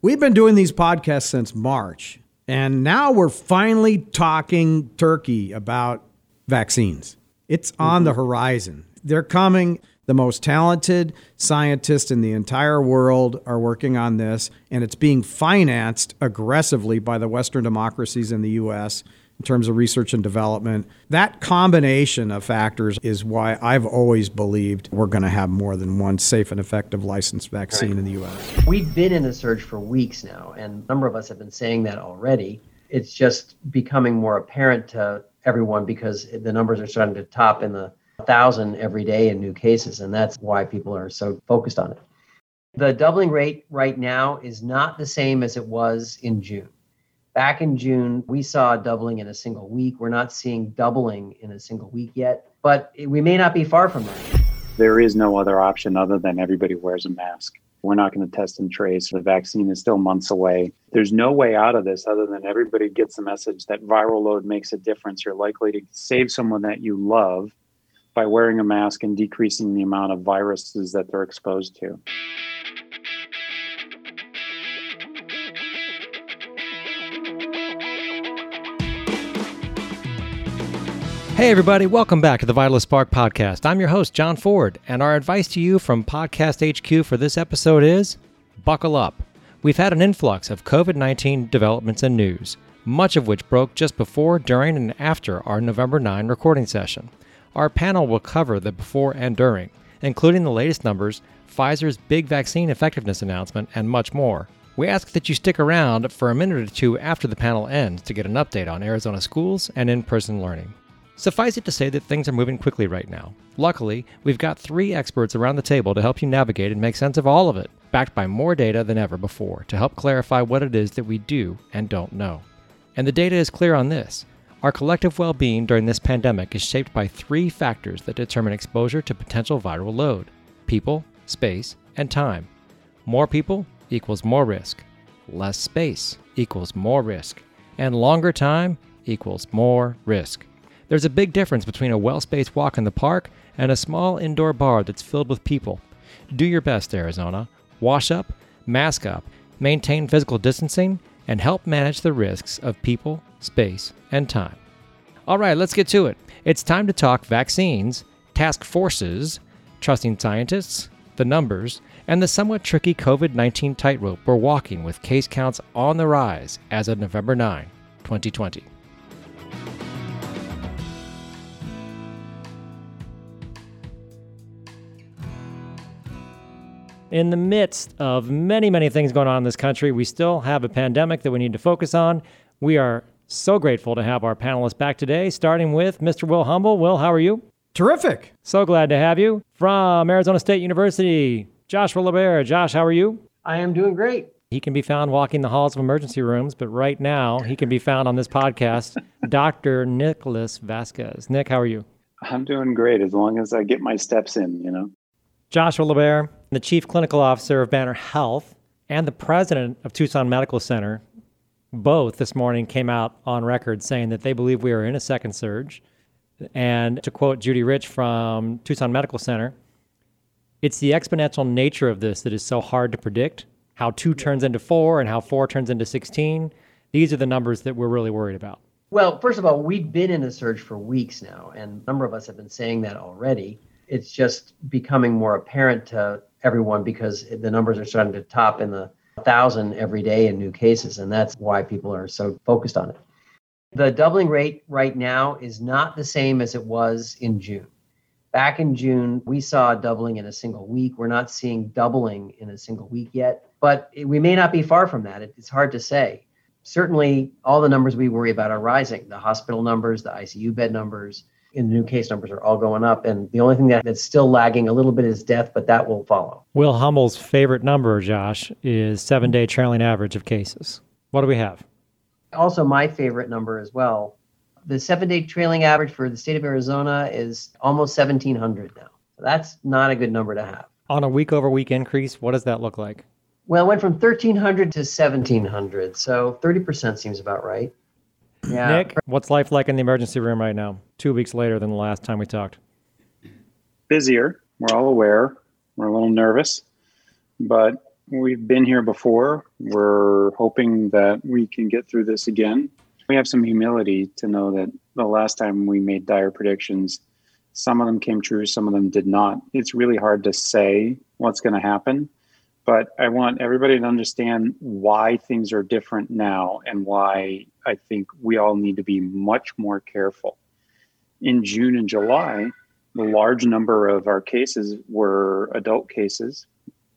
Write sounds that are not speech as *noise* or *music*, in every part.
We've been doing these podcasts since March, and now we're finally talking turkey about vaccines. It's on mm-hmm. the horizon. They're coming. The most talented scientists in the entire world are working on this, and it's being financed aggressively by the Western democracies in the US in terms of research and development. That combination of factors is why I've always believed we're going to have more than one safe and effective licensed vaccine right. in the US. We've been in a surge for weeks now, and a number of us have been saying that already. It's just becoming more apparent to everyone because the numbers are starting to top in the thousand every day in new cases, and that's why people are so focused on it. The doubling rate right now is not the same as it was in June. Back in June, we saw doubling in a single week. We're not seeing doubling in a single week yet, but we may not be far from that. There is no other option other than everybody wears a mask. We're not going to test and trace. The vaccine is still months away. There's no way out of this other than everybody gets the message that viral load makes a difference. You're likely to save someone that you love by wearing a mask and decreasing the amount of viruses that they're exposed to. Hey, everybody, welcome back to the Vitalist Spark podcast. I'm your host, John Ford, and our advice to you from Podcast HQ for this episode is buckle up. We've had an influx of COVID 19 developments and news, much of which broke just before, during, and after our November 9 recording session. Our panel will cover the before and during, including the latest numbers, Pfizer's big vaccine effectiveness announcement, and much more. We ask that you stick around for a minute or two after the panel ends to get an update on Arizona schools and in person learning. Suffice it to say that things are moving quickly right now. Luckily, we've got three experts around the table to help you navigate and make sense of all of it, backed by more data than ever before to help clarify what it is that we do and don't know. And the data is clear on this. Our collective well being during this pandemic is shaped by three factors that determine exposure to potential viral load people, space, and time. More people equals more risk, less space equals more risk, and longer time equals more risk. There's a big difference between a well spaced walk in the park and a small indoor bar that's filled with people. Do your best, Arizona. Wash up, mask up, maintain physical distancing, and help manage the risks of people, space, and time. All right, let's get to it. It's time to talk vaccines, task forces, trusting scientists, the numbers, and the somewhat tricky COVID 19 tightrope we're walking with case counts on the rise as of November 9, 2020. In the midst of many, many things going on in this country, we still have a pandemic that we need to focus on. We are so grateful to have our panelists back today, starting with Mr. Will Humble. Will, how are you? Terrific. So glad to have you. From Arizona State University, Joshua LaBaer. Josh, how are you? I am doing great. He can be found walking the halls of emergency rooms, but right now he can be found on this podcast, *laughs* Dr. Nicholas Vasquez. Nick, how are you? I'm doing great as long as I get my steps in, you know. Joshua LaBaer, the Chief Clinical Officer of Banner Health and the President of Tucson Medical Center, both this morning came out on record saying that they believe we are in a second surge. And to quote Judy Rich from Tucson Medical Center, it's the exponential nature of this that is so hard to predict. How two turns into four and how four turns into 16. These are the numbers that we're really worried about. Well, first of all, we've been in a surge for weeks now, and a number of us have been saying that already it's just becoming more apparent to everyone because the numbers are starting to top in the thousand every day in new cases, and that's why people are so focused on it. The doubling rate right now is not the same as it was in June. Back in June, we saw doubling in a single week. We're not seeing doubling in a single week yet, but we may not be far from that. It's hard to say. Certainly, all the numbers we worry about are rising the hospital numbers, the ICU bed numbers, and the new case numbers are all going up. And the only thing that, that's still lagging a little bit is death, but that will follow. Will Humble's favorite number, Josh, is seven day trailing average of cases. What do we have? Also, my favorite number as well. The seven day trailing average for the state of Arizona is almost 1,700 now. That's not a good number to have. On a week over week increase, what does that look like? Well, it went from 1,300 to 1,700. So 30% seems about right. Yeah. Nick, what's life like in the emergency room right now? Two weeks later than the last time we talked. Busier. We're all aware. We're a little nervous, but We've been here before. We're hoping that we can get through this again. We have some humility to know that the last time we made dire predictions, some of them came true, some of them did not. It's really hard to say what's going to happen, but I want everybody to understand why things are different now and why I think we all need to be much more careful. In June and July, the large number of our cases were adult cases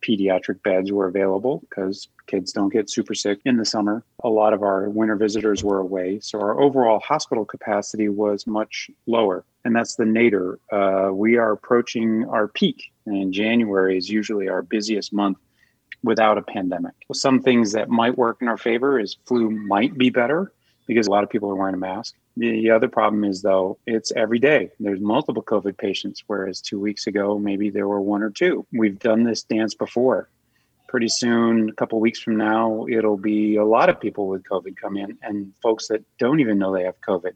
pediatric beds were available because kids don't get super sick in the summer. A lot of our winter visitors were away. So our overall hospital capacity was much lower. And that's the nadir. Uh, we are approaching our peak, and January is usually our busiest month without a pandemic. Some things that might work in our favor is flu might be better because a lot of people are wearing a mask. The other problem is, though, it's every day. There's multiple COVID patients, whereas two weeks ago, maybe there were one or two. We've done this dance before. Pretty soon, a couple weeks from now, it'll be a lot of people with COVID come in and folks that don't even know they have COVID.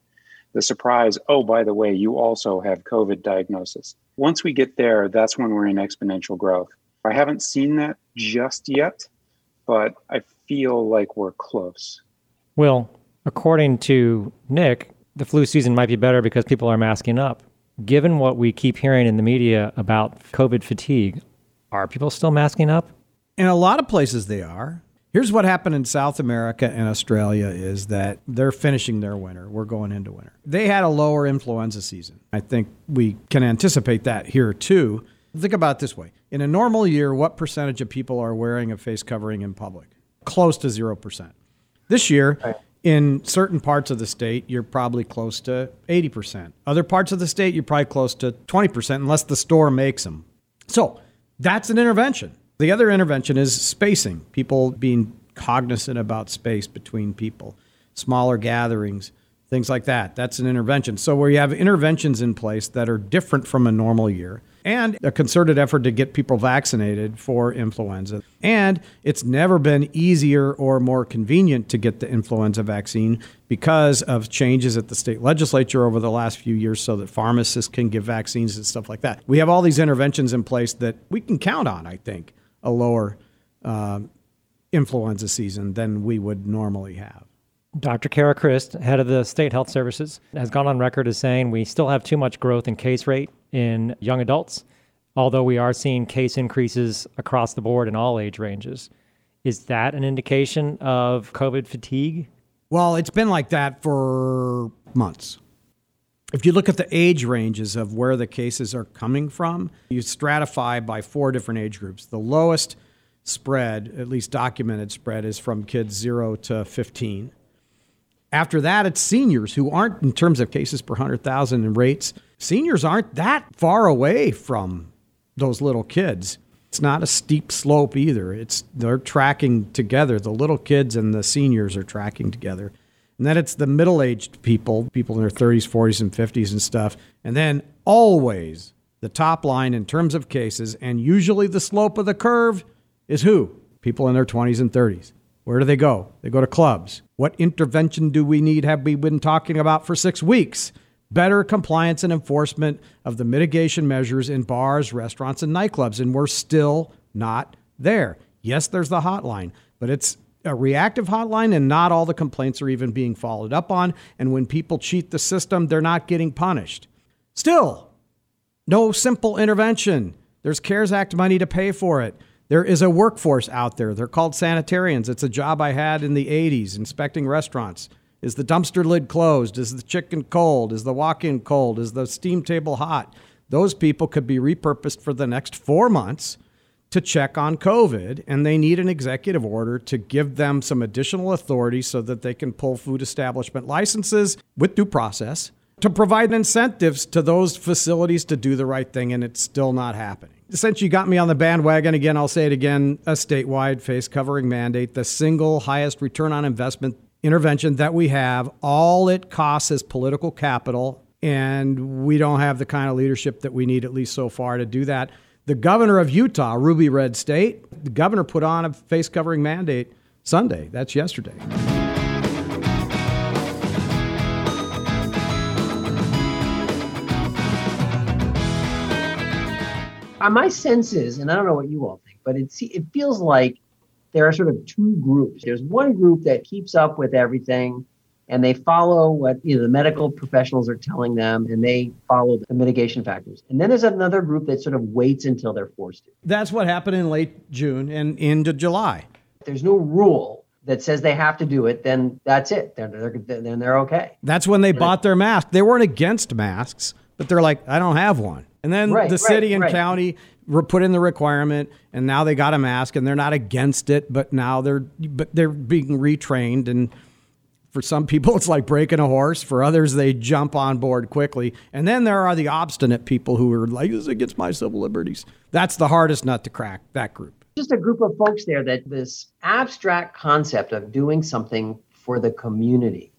The surprise, oh, by the way, you also have COVID diagnosis. Once we get there, that's when we're in exponential growth. I haven't seen that just yet, but I feel like we're close. Will, according to Nick, the flu season might be better because people are masking up. Given what we keep hearing in the media about COVID fatigue, are people still masking up? In a lot of places, they are. Here's what happened in South America and Australia is that they're finishing their winter. We're going into winter. They had a lower influenza season. I think we can anticipate that here too. Think about it this way. In a normal year, what percentage of people are wearing a face covering in public? Close to 0%. This year, right in certain parts of the state, you're probably close to 80%. Other parts of the state, you're probably close to 20%, unless the store makes them. So that's an intervention. The other intervention is spacing, people being cognizant about space between people, smaller gatherings, things like that. That's an intervention. So, where you have interventions in place that are different from a normal year, and a concerted effort to get people vaccinated for influenza. And it's never been easier or more convenient to get the influenza vaccine because of changes at the state legislature over the last few years so that pharmacists can give vaccines and stuff like that. We have all these interventions in place that we can count on, I think, a lower uh, influenza season than we would normally have. Dr. Cara Christ, head of the state health services, has gone on record as saying we still have too much growth in case rate in young adults, although we are seeing case increases across the board in all age ranges. Is that an indication of COVID fatigue? Well, it's been like that for months. If you look at the age ranges of where the cases are coming from, you stratify by four different age groups. The lowest spread, at least documented spread, is from kids 0 to 15. After that, it's seniors who aren't, in terms of cases per 100,000 in rates, seniors aren't that far away from those little kids. It's not a steep slope either. It's they're tracking together. The little kids and the seniors are tracking together. And then it's the middle-aged people, people in their 30s, 40s and 50s and stuff. And then always the top line in terms of cases and usually the slope of the curve is who? People in their 20s and 30s. Where do they go? They go to clubs. What intervention do we need? Have we been talking about for six weeks? Better compliance and enforcement of the mitigation measures in bars, restaurants, and nightclubs. And we're still not there. Yes, there's the hotline, but it's a reactive hotline, and not all the complaints are even being followed up on. And when people cheat the system, they're not getting punished. Still, no simple intervention. There's CARES Act money to pay for it. There is a workforce out there. They're called sanitarians. It's a job I had in the 80s inspecting restaurants. Is the dumpster lid closed? Is the chicken cold? Is the walk in cold? Is the steam table hot? Those people could be repurposed for the next four months to check on COVID, and they need an executive order to give them some additional authority so that they can pull food establishment licenses with due process to provide incentives to those facilities to do the right thing, and it's still not happening since you got me on the bandwagon again, I'll say it again a statewide face covering mandate, the single highest return on investment intervention that we have. All it costs is political capital, and we don't have the kind of leadership that we need, at least so far, to do that. The governor of Utah, Ruby Red State, the governor put on a face covering mandate Sunday. That's yesterday. Uh, my sense is, and I don't know what you all think, but it it feels like there are sort of two groups. There's one group that keeps up with everything and they follow what you know, the medical professionals are telling them and they follow the mitigation factors. And then there's another group that sort of waits until they're forced to. That's what happened in late June and into July. If there's no rule that says they have to do it, then that's it. Then they're, then they're okay. That's when they bought their mask. They weren't against masks, but they're like, I don't have one. And then Right, the city right, and right. county were put in the requirement, and now they got a mask, and they're not against it, but now they're but they're being retrained. And for some people, it's like breaking a horse. For others, they jump on board quickly. And then there are the obstinate people who are like, "This is against my civil liberties." That's the hardest nut to crack. That group. just a group of folks there that this abstract concept of doing something for the community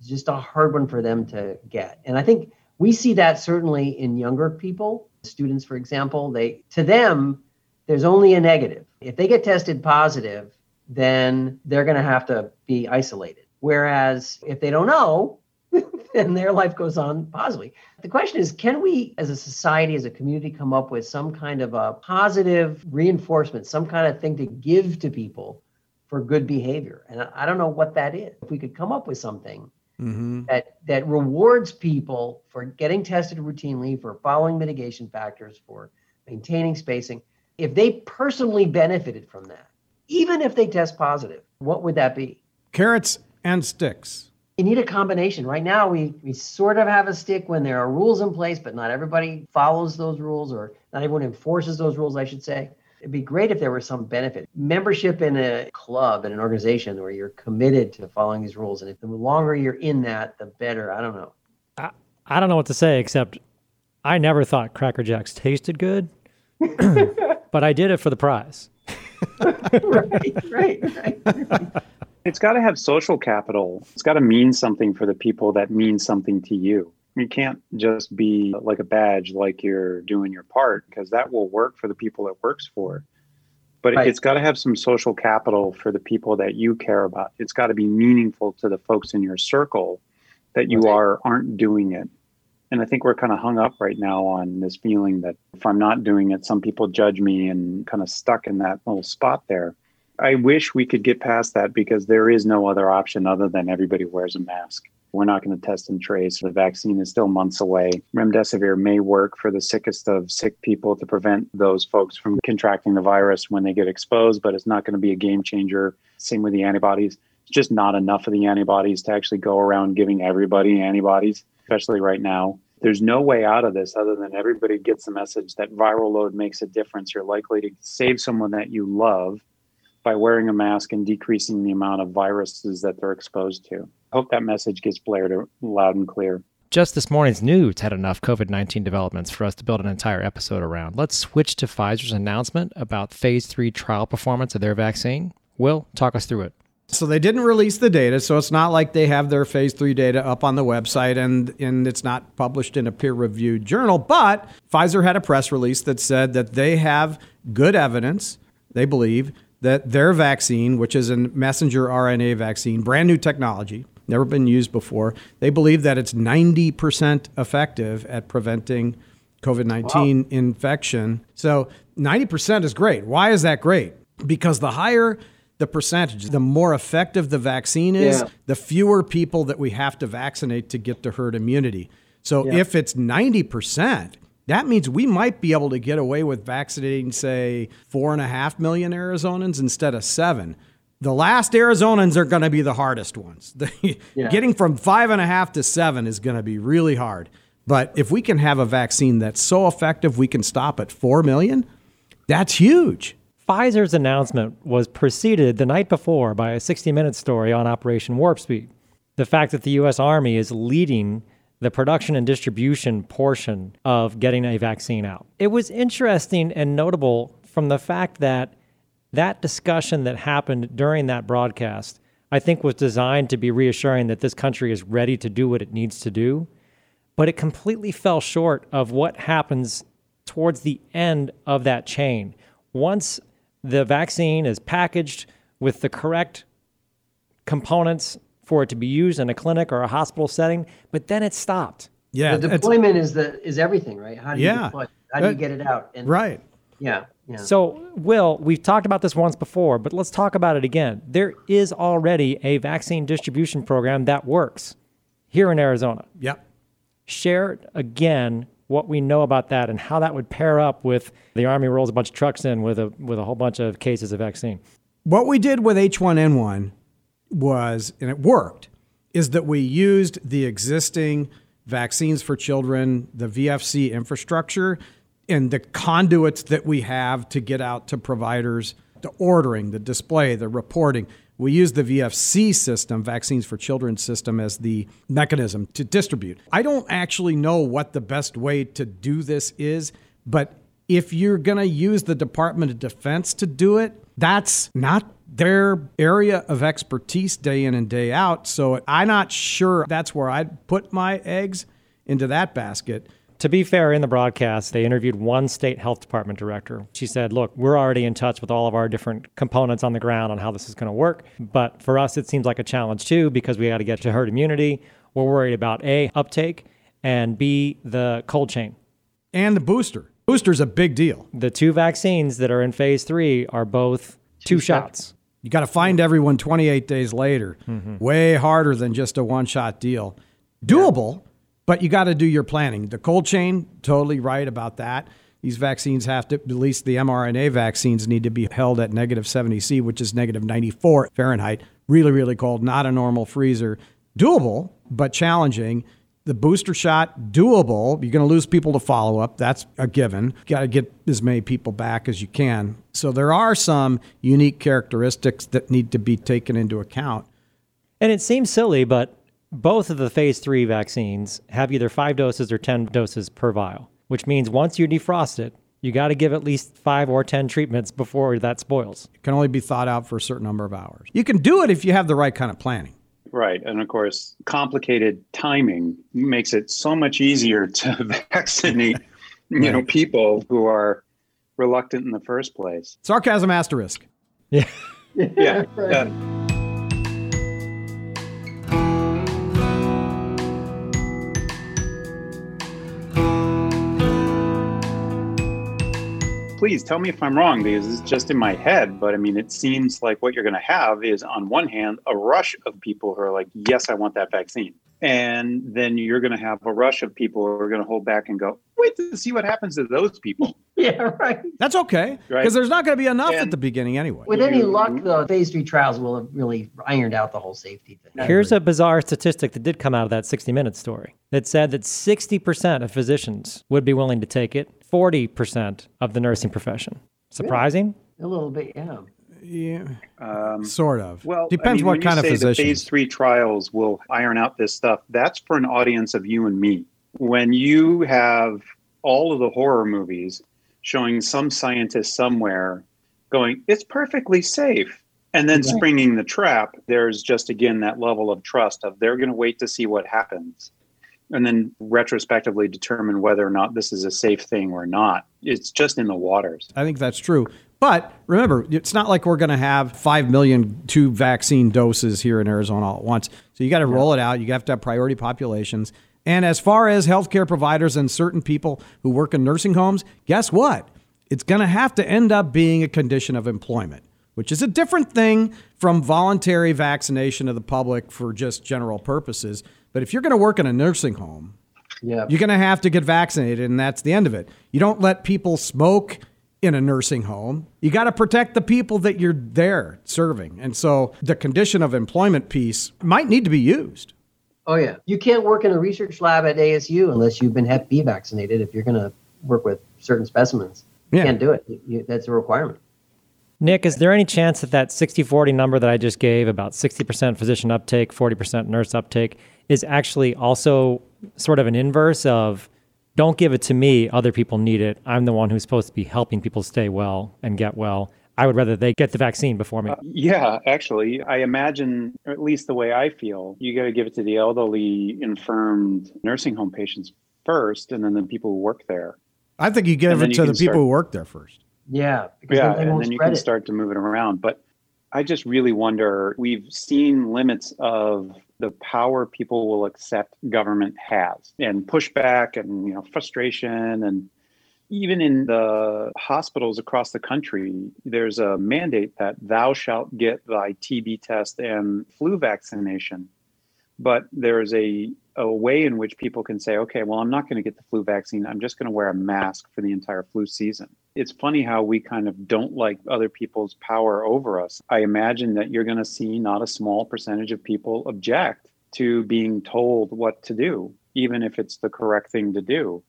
is just a hard one for them to get. And I think we see that certainly in younger people, students, for example, they to them, there's only a negative. If they get tested positive, then they're going to have to be isolated. Whereas if they don't know, *laughs* then their life goes on positively. The question is can we, as a society, as a community, come up with some kind of a positive reinforcement, some kind of thing to give to people for good behavior? And I don't know what that is. If we could come up with something Mm-hmm. that, that rewards people for getting tested routinely, for following mitigation factors, for maintaining spacing, if they personally benefited from that, even if they test positive, what would that be? Carrots and sticks. you need a combination. Right now, we, we sort of have a stick when there are rules in place, but not everybody follows those rules or not everyone enforces those rules, I should say. It'd be great if there were some benefit. Membership in a club, in an organization where you're committed to following these rules. And if the longer you're in that, the better. I don't know. I, I don't know what to say except I never thought Cracker Jacks tasted good, *clears throat* but I did it for the prize. *laughs* right, right, right. It's got to have social capital. It's got to mean something for the people that mean something to you. You can't just be like a badge, like you're doing your part, because that will work for the people it works for. But Right. it's got to have some social capital for the people that you care about. It's got to be meaningful to the folks in your circle that you are aren't doing it. And I think we're kind of hung up right now on this feeling that if I'm not doing it, some people judge me and kind of stuck in that little spot there. I wish we could get past that because there is no other option other than everybody wears a mask. We're not going to test and trace. The vaccine is still months away. Remdesivir may work for the sickest of sick people to prevent those folks from contracting the virus when they get exposed, but it's not going to be a game changer. Same with the antibodies. It's just not enough of the antibodies to actually go around giving everybody antibodies, especially right now. There's no way out of this other than everybody gets the message that viral load makes a difference. You're likely to save someone that you love by wearing a mask and decreasing the amount of viruses that they're exposed to. I hope that message gets blared loud and clear. Just this morning's news had enough COVID 19 developments for us to build an entire episode around. Let's switch to Pfizer's announcement about phase three trial performance of their vaccine. Will, talk us through it. So they didn't release the data, so it's not like they have their phase three data up on the website and, and it's not published in a peer reviewed journal. But Pfizer had a press release that said that they have good evidence, they believe, that their vaccine, which is a messenger RNA vaccine, brand new technology, never been used before, they believe that it's 90% effective at preventing COVID 19 infection. So 90% is great. Why is that great? Because the higher the percentage, the more effective the vaccine is, Yeah. the fewer people that we have to vaccinate to get to herd immunity. So Yeah. if it's 90%, that means we might be able to get away with vaccinating, say, four and a half million Arizonans instead of seven. The last Arizonans are going to be the hardest ones. The- *laughs* Yeah. Getting from five and a half to seven is going to be really hard. But if we can have a vaccine that's so effective we can stop at 4 million, that's huge. Pfizer's announcement was preceded the night before by a 60 Minutes story on Operation Warp Speed. The fact that the U.S. Army is leading the production and distribution portion of getting a vaccine out. It was interesting and notable from the fact that that discussion that happened during that broadcast, I think, was designed to be reassuring that this country is ready to do what it needs to do. But it completely fell short of what happens towards the end of that chain. Once the vaccine is packaged with the correct components for it to be used in a clinic or a hospital setting, but then it stopped. Yeah. the deployment is the is everything, right? How do you Yeah. deploy? How do you Uh, get it out? And Right. Yeah. Yeah. So, Will, we've talked about this once before, but let's talk about it again. There is already a vaccine distribution program that works here in Arizona. Yep. Share again what we know about that and how that would pair up with the Army rolls a bunch of trucks in with a with a whole bunch of cases of vaccine. What we did with H1N1 was, and it worked, is that we used the existing vaccines for children, the VFC infrastructure, and the conduits that we have to get out to providers, the ordering, the display, the reporting. We use the VFC system, Vaccines for Children system, as the mechanism to distribute. I don't actually know what the best way to do this is, but if you're going to use the Department of Defense to do it, that's not their area of expertise day in and day out. So I'm not sure that's where I'd put my eggs into that basket. To be fair, in the broadcast, they interviewed one state health department director. She said, Look, we're already in touch with all of our different components on the ground on how this is going to work. But for us, it seems like a challenge too because we got to get to herd immunity. We're worried about A, uptake, and B, the cold chain. And the booster. Booster's a big deal. The two vaccines that are in phase three are both two shots. You got to find mm-hmm. everyone 28 days later. Mm-hmm. Way harder than just a one shot deal. Doable, but you got to do your planning. The cold chain, totally right about that. These vaccines have to, at least the mRNA vaccines, need to be held at negative 70 C, which is negative 94 Fahrenheit. Really, really cold, not a normal freezer. Doable, but challenging. The booster shot, doable. You're going to lose people to follow up. That's a given. You Got to get as many people back as you can. So there are some unique characteristics that need to be taken into account. And it seems silly, but both of the phase three vaccines have either five doses or 10 doses per vial, which means once you defrost it, you got to give at least five or 10 treatments before that spoils. It can only be thought out for a certain number of hours. You can do it if you have the right kind of planning. Right. And of course, complicated timing makes it so much easier *laughs* to vaccinate, you know, people who are reluctant in the first place. Sarcasm asterisk. Yeah. Yeah. *laughs* Right. yeah. Please tell me if I'm wrong because it's just in my head. But I mean, it seems like what you're going to have is, on one hand, a rush of people who are like, yes, I want that vaccine. And then you're going to have a rush of people who are going to hold back and go, wait to see what happens to those people. *laughs* yeah, right. That's okay because Right. there's not going to be enough at the beginning anyway. With any luck, the phase three trials will have really ironed out the whole safety thing. Here's a bizarre statistic that did come out of that 60 Minutes story that said that 60% of physicians would be willing to take it, 40% of the nursing profession. Surprising? a little bit, yeah. Yeah, Um, sort of. Well, depends I mean, what when kind you of say physician. The phase three trials will iron out this stuff. That's for an audience of you and me. When you have all of the horror movies showing some scientist somewhere going, "It's perfectly safe," and then springing the trap, there's just again that level of trust of they're going to wait to see what happens, and then retrospectively determine whether or not this is a safe thing or not. It's just in the waters. I think that's true. But remember, it's not like we're going to have 5 million two vaccine doses here in Arizona all at once. So you got to roll it out. You have to have priority populations. And as far as healthcare providers and certain people who work in nursing homes, guess what? It's going to have to end up being a condition of employment, which is a different thing from voluntary vaccination of the public for just general purposes. But if you're going to work in a nursing home, Yeah. you're going to have to get vaccinated, and that's the end of it. You don't let people smoke in a nursing home. You got to protect the people that you're there serving. And so the condition of employment piece might need to be used. Oh yeah, you can't work in a research lab at ASU unless you've been Hep B vaccinated. If you're going to work with certain specimens, you Yeah. can't do it. You- you- that's a requirement. Nick, is there any chance that that 60 40 number that I just gave, about 60% physician uptake, 40% nurse uptake, is actually also sort of an inverse of don't give it to me, other people need it. I'm the one who's supposed to be helping people stay well and get well. I would rather they get the vaccine before me. Uh, yeah, actually, I imagine, or at least the way I feel, you got to give it to the elderly, infirmed nursing home patients first, and then the people who work there. I think you give And it to the people start- who work there first. Yeah, because Yeah, then and then you can it. start to move it around. But I just really wonder. We've seen limits of the power people will accept government has, and pushback, and you know frustration, and even in the hospitals across the country, there's a mandate that thou shalt get thy TB test and flu vaccination. But there's a, a way in which people can say, okay, well, I'm not going to get the flu vaccine. I'm just going to wear a mask for the entire flu season. It's funny how we kind of don't like other people's power over us. I imagine that you're going to see not a small percentage of people object to being told what to do, even if it's the correct thing to do.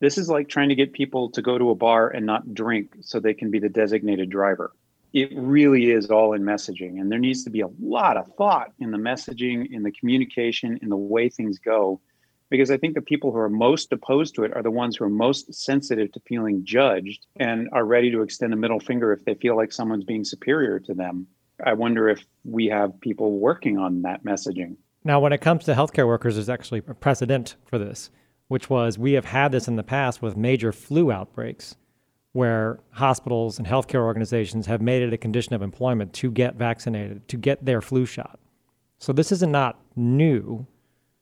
This is like trying to get people to go to a bar and not drink so they can be the designated driver. It really is all in messaging. And there needs to be a lot of thought in the messaging, in the communication, in the way things go. Because I think the people who are most opposed to it are the ones who are most sensitive to feeling judged and are ready to extend a middle finger if they feel like someone's being superior to them. I wonder if we have people working on that messaging. Now, when it comes to healthcare workers, there's actually a precedent for this which was we have had this in the past with major flu outbreaks where hospitals and healthcare organizations have made it a condition of employment to get vaccinated, to get their flu shot. So this is not new,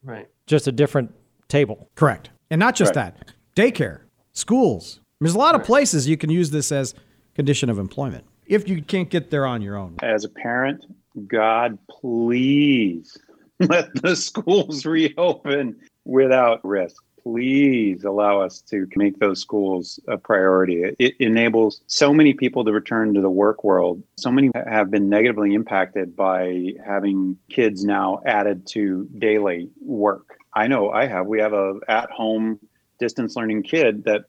right? Just a different table. Correct. And not just that, daycare, schools. There's a lot of places you can use this as condition of employment if you can't get there on your own. As a parent, God, please *laughs* let the schools reopen without risk please allow us to make those schools a priority. It enables so many people to return to the work world. So many have been negatively impacted by having kids now added to daily work. I know I have. We have a at-home distance learning kid that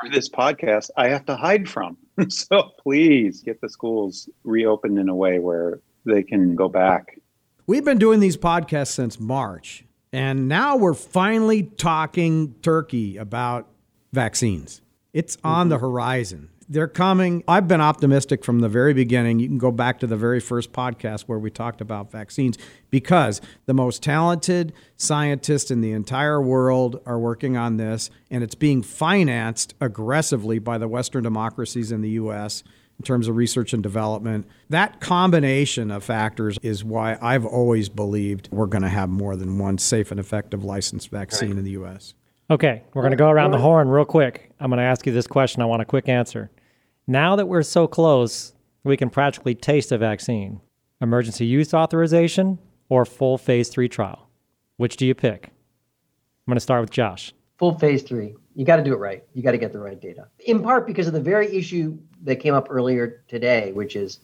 for this podcast I have to hide from. *laughs* so please get the schools reopened in a way where they can go back. We've been doing these podcasts since March. And now we're finally talking turkey about vaccines. It's on mm-hmm. the horizon. They're coming. I've been optimistic from the very beginning. You can go back to the very first podcast where we talked about vaccines because the most talented scientists in the entire world are working on this, and it's being financed aggressively by the Western democracies in the U.S in terms of research and development. That combination of factors is why I've always believed we're going to have more than one safe and effective licensed vaccine right. in the U.S. Okay, we're going to go around the horn real quick. I'm going to ask you this question. I want a quick answer. Now that we're so close, we can practically taste a vaccine. Emergency use authorization or full phase three trial? Which do you pick? I'm going to start with Josh. Full phase three. You got to do it right. You got to get the right data. In part because of the very issue that came up earlier today, which is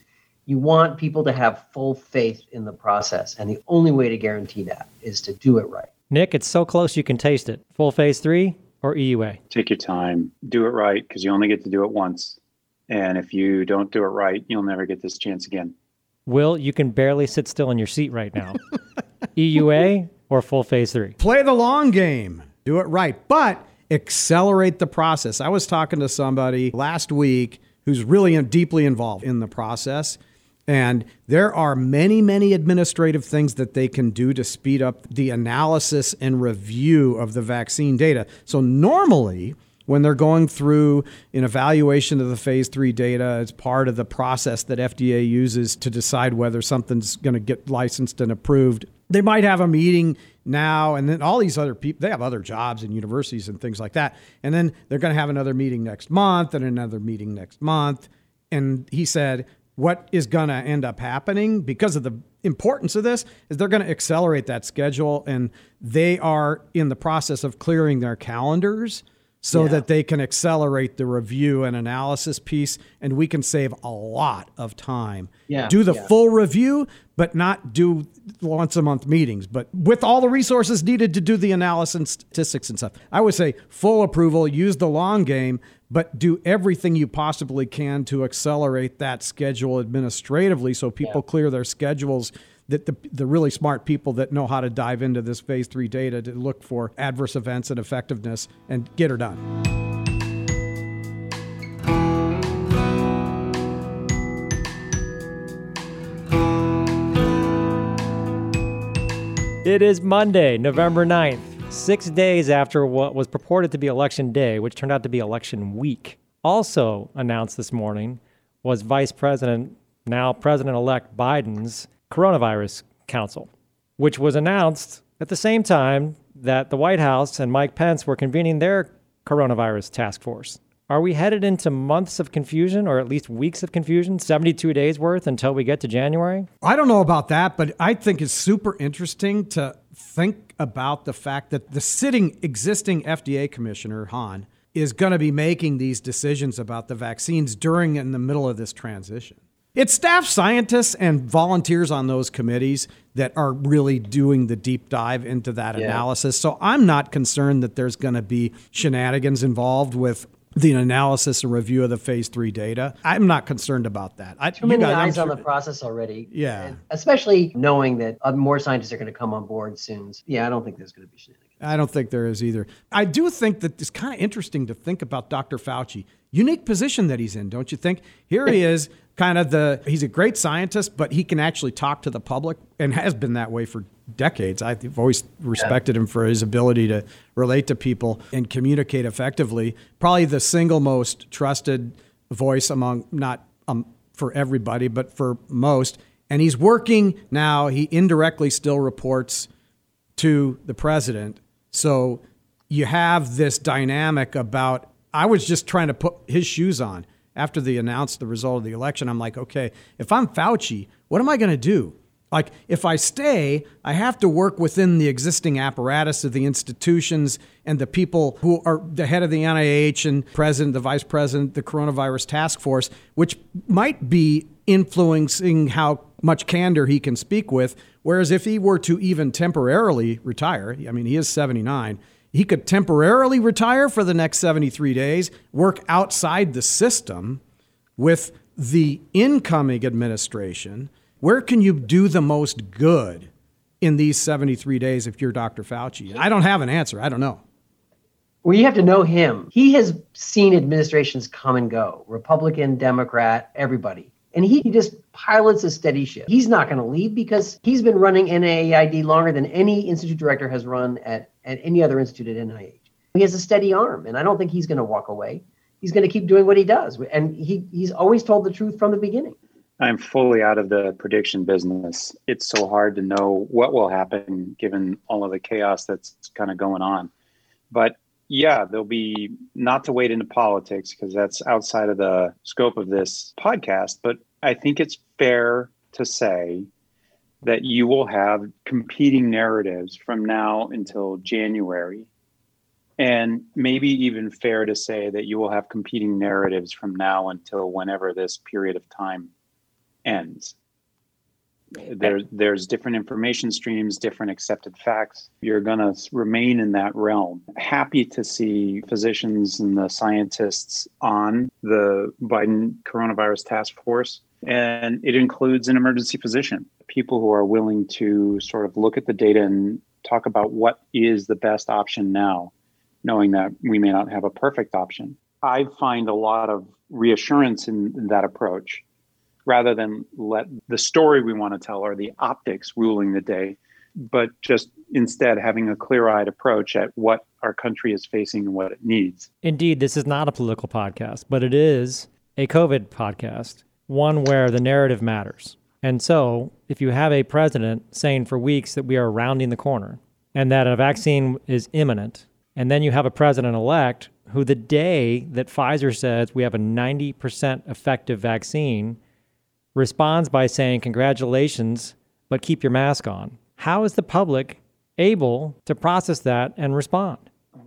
you want people to have full faith in the process. And the only way to guarantee that is to do it right. Nick, it's so close you can taste it. Full phase three or EUA? Take your time. Do it right because you only get to do it once. And if you don't do it right, you'll never get this chance again. Will, you can barely sit still in your seat right now. *laughs* EUA or full phase three? Play the long game. Do it right. But accelerate the process. I was talking to somebody last week who's really deeply involved in the process. And there are many, many administrative things that they can do to speed up the analysis and review of the vaccine data. So, normally, when they're going through an evaluation of the phase three data as part of the process that FDA uses to decide whether something's going to get licensed and approved, they might have a meeting now and then all these other people they have other jobs and universities and things like that. And then they're going to have another meeting next month and another meeting next month. And he said what is going to end up happening because of the importance of this is they're going to accelerate that schedule and they are in the process of clearing their calendars so yeah. that they can accelerate the review and analysis piece and we can save a lot of time. Yeah. Do the yeah. full review, but not do once a month meetings, but with all the resources needed to do the analysis and statistics and stuff. I would say full approval, use the long game, but do everything you possibly can to accelerate that schedule administratively so people yeah. clear their schedules that the, the really smart people that know how to dive into this phase three data to look for adverse events and effectiveness and get her done. It is Monday, November 9th, six days after what was purported to be Election Day, which turned out to be Election Week. Also announced this morning was Vice President, now President elect Biden's Coronavirus Council, which was announced at the same time that the White House and Mike Pence were convening their coronavirus task force. Are we headed into months of confusion or at least weeks of confusion, 72 days worth until we get to January? I don't know about that, but I think it's super interesting to think about the fact that the sitting existing FDA commissioner, Hahn, is going to be making these decisions about the vaccines during in the middle of this transition. It's staff scientists and volunteers on those committees that are really doing the deep dive into that yeah. analysis. So I'm not concerned that there's going to be shenanigans involved with the analysis and review of the phase three data. I'm not concerned about that. I, Too many eyes sure, on the process already. Yeah. Especially knowing that uh, more scientists are going to come on board soon. Yeah, I don't think there's going to be shenanigans. I don't think there is either. I do think that it's kind of interesting to think about Dr. Fauci. Unique position that he's in, don't you think? Here he is, kind of the he's a great scientist, but he can actually talk to the public and has been that way for decades. I've always respected him for his ability to relate to people and communicate effectively. Probably the single most trusted voice among not um, for everybody, but for most. And he's working now. He indirectly still reports to the president. So you have this dynamic about. I was just trying to put his shoes on after they announced the result of the election. I'm like, okay, if I'm Fauci, what am I going to do? Like, if I stay, I have to work within the existing apparatus of the institutions and the people who are the head of the NIH and president, the vice president, the coronavirus task force, which might be influencing how much candor he can speak with. Whereas if he were to even temporarily retire, I mean, he is 79, he could temporarily retire for the next 73 days, work outside the system with the incoming administration where can you do the most good in these 73 days if you're Dr. Fauci? I don't have an answer. I don't know. Well, you have to know him. He has seen administrations come and go Republican, Democrat, everybody. And he just pilots a steady ship. He's not going to leave because he's been running NIAID longer than any institute director has run at, at any other institute at NIH. He has a steady arm, and I don't think he's going to walk away. He's going to keep doing what he does. And he, he's always told the truth from the beginning. I'm fully out of the prediction business. It's so hard to know what will happen given all of the chaos that's kind of going on. But yeah, there'll be not to wade into politics because that's outside of the scope of this podcast. But I think it's fair to say that you will have competing narratives from now until January. And maybe even fair to say that you will have competing narratives from now until whenever this period of time ends. There, there's different information streams, different accepted facts. You're going to remain in that realm. Happy to see physicians and the scientists on the Biden coronavirus task force. And it includes an emergency physician, people who are willing to sort of look at the data and talk about what is the best option now, knowing that we may not have a perfect option. I find a lot of reassurance in, in that approach rather than let the story we want to tell or the optics ruling the day, but just instead having a clear eyed approach at what our country is facing and what it needs. Indeed, this is not a political podcast, but it is a COVID podcast, one where the narrative matters. And so, if you have a president saying for weeks that we are rounding the corner and that a vaccine is imminent, and then you have a president elect who, the day that Pfizer says we have a 90% effective vaccine, responds by saying, Congratulations, but keep your mask on. How is the public able to process that and respond?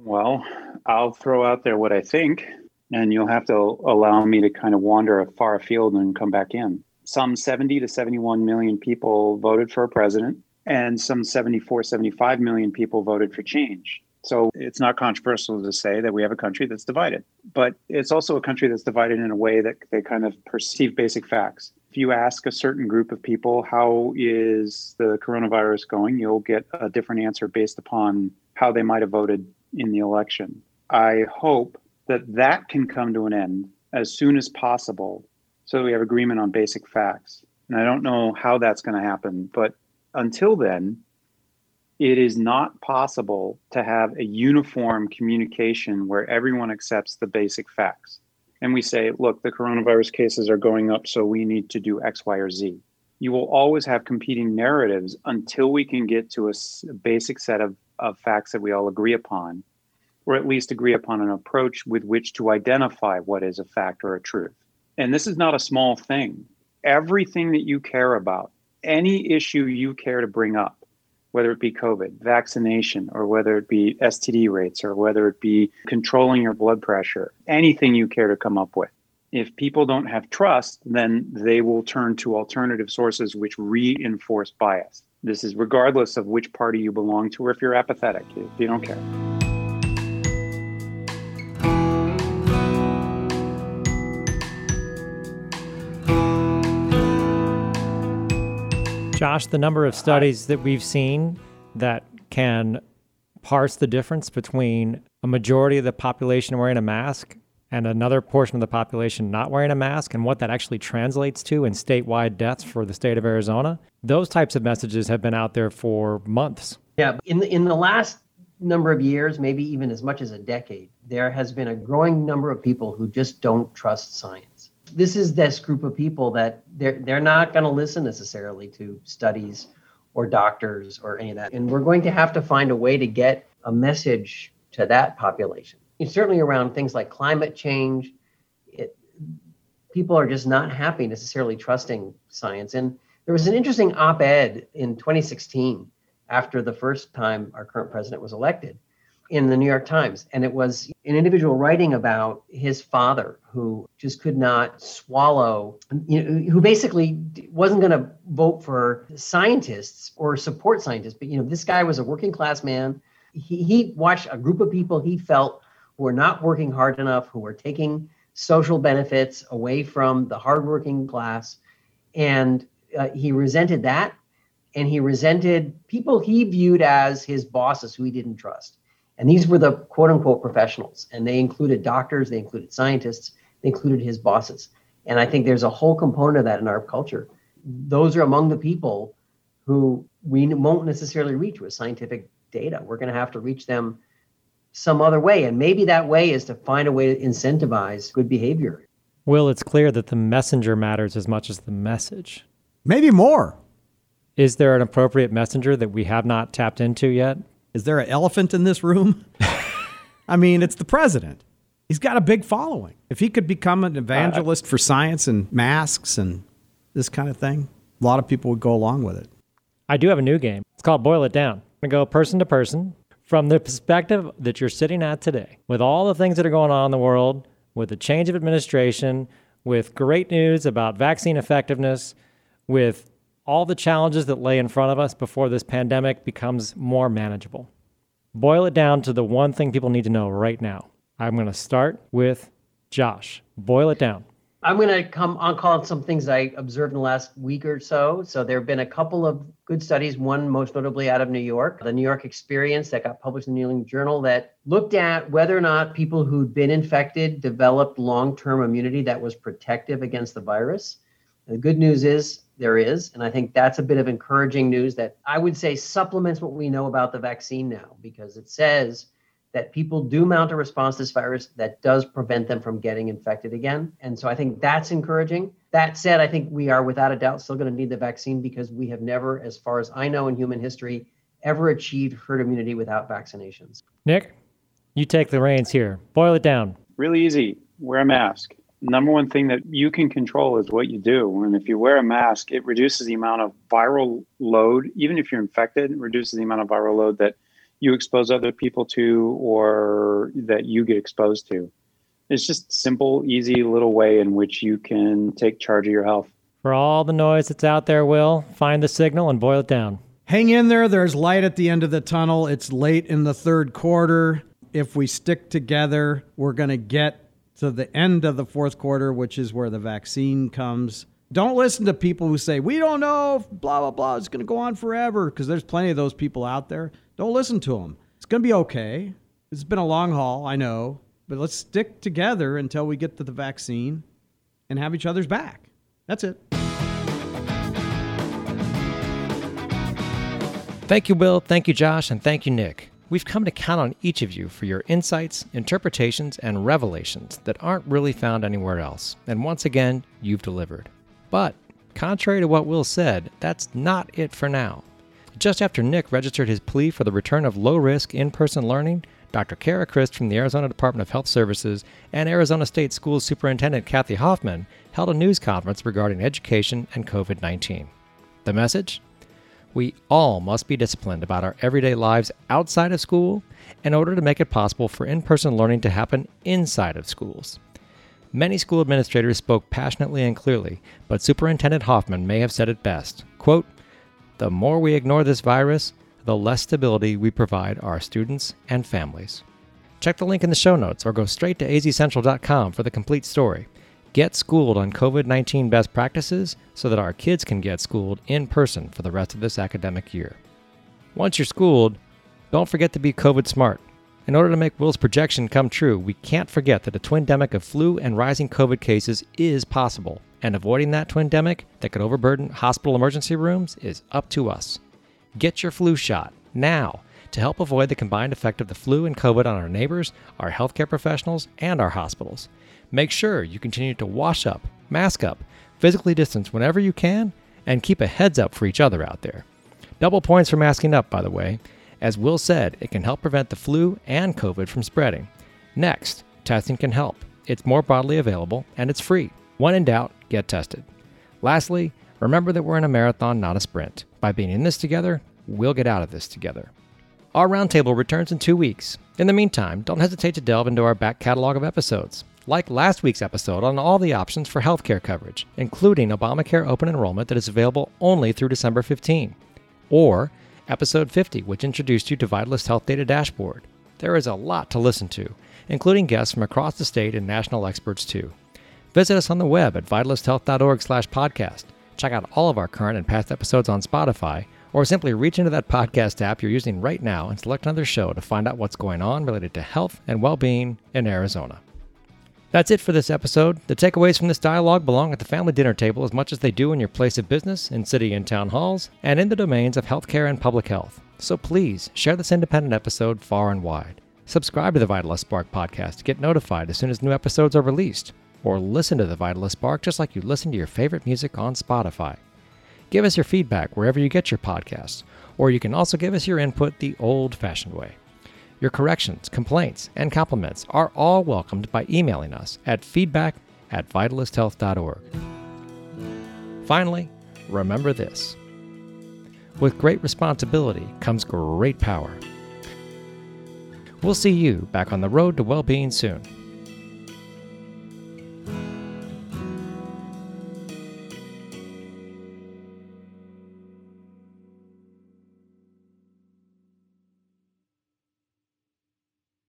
Well, I'll throw out there what I think, and you'll have to allow me to kind of wander a far afield and come back in. Some 70 to 71 million people voted for a president, and some 74, 75 million people voted for change. So it's not controversial to say that we have a country that's divided, but it's also a country that's divided in a way that they kind of perceive basic facts if you ask a certain group of people how is the coronavirus going, you'll get a different answer based upon how they might have voted in the election. I hope that that can come to an end as soon as possible so that we have agreement on basic facts. And I don't know how that's going to happen, but until then, it is not possible to have a uniform communication where everyone accepts the basic facts and we say, look, the coronavirus cases are going up, so we need to do X, Y, or Z. You will always have competing narratives until we can get to a basic set of, of facts that we all agree upon. or at least agree upon an approach with which to identify what is a fact or a truth. And this is not a small thing. Everything that you care about, any issue you care to bring up, whether it be COVID, vaccination, or whether it be STD rates, or whether it be controlling your blood pressure, anything you care to come up with. If people don't have trust, then they will turn to alternative sources which reinforce bias. This is regardless of which party you belong to or if you're apathetic, if you don't care. Josh, the number of studies that we've seen that can parse the difference between a majority of the population wearing a mask and another portion of the population not wearing a mask and what that actually translates to in statewide deaths for the state of Arizona, those types of messages have been out there for months. Yeah, in the, in the last number of years, maybe even as much as a decade, there has been a growing number of people who just don't trust science this is this group of people that they're they're not going to listen necessarily to studies or doctors or any of that. And we're going to have to find a way to get a message to that population. And certainly around things like climate change, it, people are just not happy necessarily trusting science. And there was an interesting op-ed in 2016 after the first time our current president was elected in the New York Times, and it was an individual writing about his father who just could not swallow, you know, who basically wasn't going to vote for scientists or support scientists. But you know, this guy was a working class man. He, he watched a group of people he felt were not working hard enough, who were taking social benefits away from the hardworking class, and uh, he resented that, and he resented people he viewed as his bosses who he didn't trust and these were the quote unquote professionals, and they included doctors, they included scientists, they included his bosses. And I think there's a whole component of that in our culture. Those are among the people who we won't necessarily reach with scientific data. We're going to have to reach them some other way. And maybe that way is to find a way to incentivize good behavior. Will, it's clear that the messenger matters as much as the message. Maybe more. Is there an appropriate messenger that we have not tapped into yet? Is there an elephant in this room? *laughs* I mean, it's the president. He's got a big following. If he could become an evangelist uh, for science and masks and this kind of thing, a lot of people would go along with it. I do have a new game. It's called Boil It Down. I'm going to go person to person from the perspective that you're sitting at today, with all the things that are going on in the world, with the change of administration, with great news about vaccine effectiveness, with all the challenges that lay in front of us before this pandemic becomes more manageable. Boil it down to the one thing people need to know right now. I'm going to start with Josh. Boil it down. I'm going to come on call on some things I observed in the last week or so. So there have been a couple of good studies, one most notably out of New York, the New York experience that got published in the New England Journal that looked at whether or not people who'd been infected developed long-term immunity that was protective against the virus. And the good news is there is. And I think that's a bit of encouraging news that I would say supplements what we know about the vaccine now, because it says that people do mount a response to this virus that does prevent them from getting infected again. And so I think that's encouraging. That said, I think we are without a doubt still going to need the vaccine because we have never, as far as I know in human history, ever achieved herd immunity without vaccinations. Nick, you take the reins here. Boil it down. Really easy. Wear a mask number one thing that you can control is what you do. And if you wear a mask, it reduces the amount of viral load, even if you're infected, it reduces the amount of viral load that you expose other people to or that you get exposed to. It's just simple, easy little way in which you can take charge of your health. For all the noise that's out there, Will, find the signal and boil it down. Hang in there. There's light at the end of the tunnel. It's late in the third quarter. If we stick together, we're going to get to the end of the fourth quarter, which is where the vaccine comes. Don't listen to people who say, we don't know if blah, blah, blah, it's going to go on forever, because there's plenty of those people out there. Don't listen to them. It's going to be okay. It's been a long haul, I know, but let's stick together until we get to the vaccine and have each other's back. That's it. Thank you, Will. Thank you, Josh. And thank you, Nick. We've come to count on each of you for your insights, interpretations, and revelations that aren't really found anywhere else. And once again, you've delivered. But, contrary to what Will said, that's not it for now. Just after Nick registered his plea for the return of low risk in person learning, Dr. Cara Christ from the Arizona Department of Health Services and Arizona State School Superintendent Kathy Hoffman held a news conference regarding education and COVID 19. The message? We all must be disciplined about our everyday lives outside of school in order to make it possible for in person learning to happen inside of schools. Many school administrators spoke passionately and clearly, but Superintendent Hoffman may have said it best. Quote, The more we ignore this virus, the less stability we provide our students and families. Check the link in the show notes or go straight to azcentral.com for the complete story. Get schooled on COVID 19 best practices so that our kids can get schooled in person for the rest of this academic year. Once you're schooled, don't forget to be COVID smart. In order to make Will's projection come true, we can't forget that a twindemic of flu and rising COVID cases is possible, and avoiding that twindemic that could overburden hospital emergency rooms is up to us. Get your flu shot now to help avoid the combined effect of the flu and COVID on our neighbors, our healthcare professionals, and our hospitals. Make sure you continue to wash up, mask up, physically distance whenever you can, and keep a heads up for each other out there. Double points for masking up, by the way. As Will said, it can help prevent the flu and COVID from spreading. Next, testing can help. It's more broadly available and it's free. When in doubt, get tested. Lastly, remember that we're in a marathon, not a sprint. By being in this together, we'll get out of this together. Our roundtable returns in two weeks. In the meantime, don't hesitate to delve into our back catalog of episodes like last week's episode on all the options for healthcare coverage, including Obamacare open enrollment that is available only through December 15, or episode 50, which introduced you to Vitalyst Health Data Dashboard. There is a lot to listen to, including guests from across the state and national experts too. Visit us on the web at vitalysthealth.org/podcast. Check out all of our current and past episodes on Spotify, or simply reach into that podcast app you're using right now and select another show to find out what's going on related to health and well-being in Arizona. That's it for this episode. The takeaways from this dialogue belong at the family dinner table as much as they do in your place of business, in city and town halls, and in the domains of healthcare and public health. So please share this independent episode far and wide. Subscribe to the Vitalyst Spark podcast to get notified as soon as new episodes are released, or listen to the Vitalyst Spark just like you listen to your favorite music on Spotify. Give us your feedback wherever you get your podcasts, or you can also give us your input the old fashioned way. Your corrections, complaints, and compliments are all welcomed by emailing us at feedback at vitalysthealth.org. Finally, remember this with great responsibility comes great power. We'll see you back on the road to well being soon.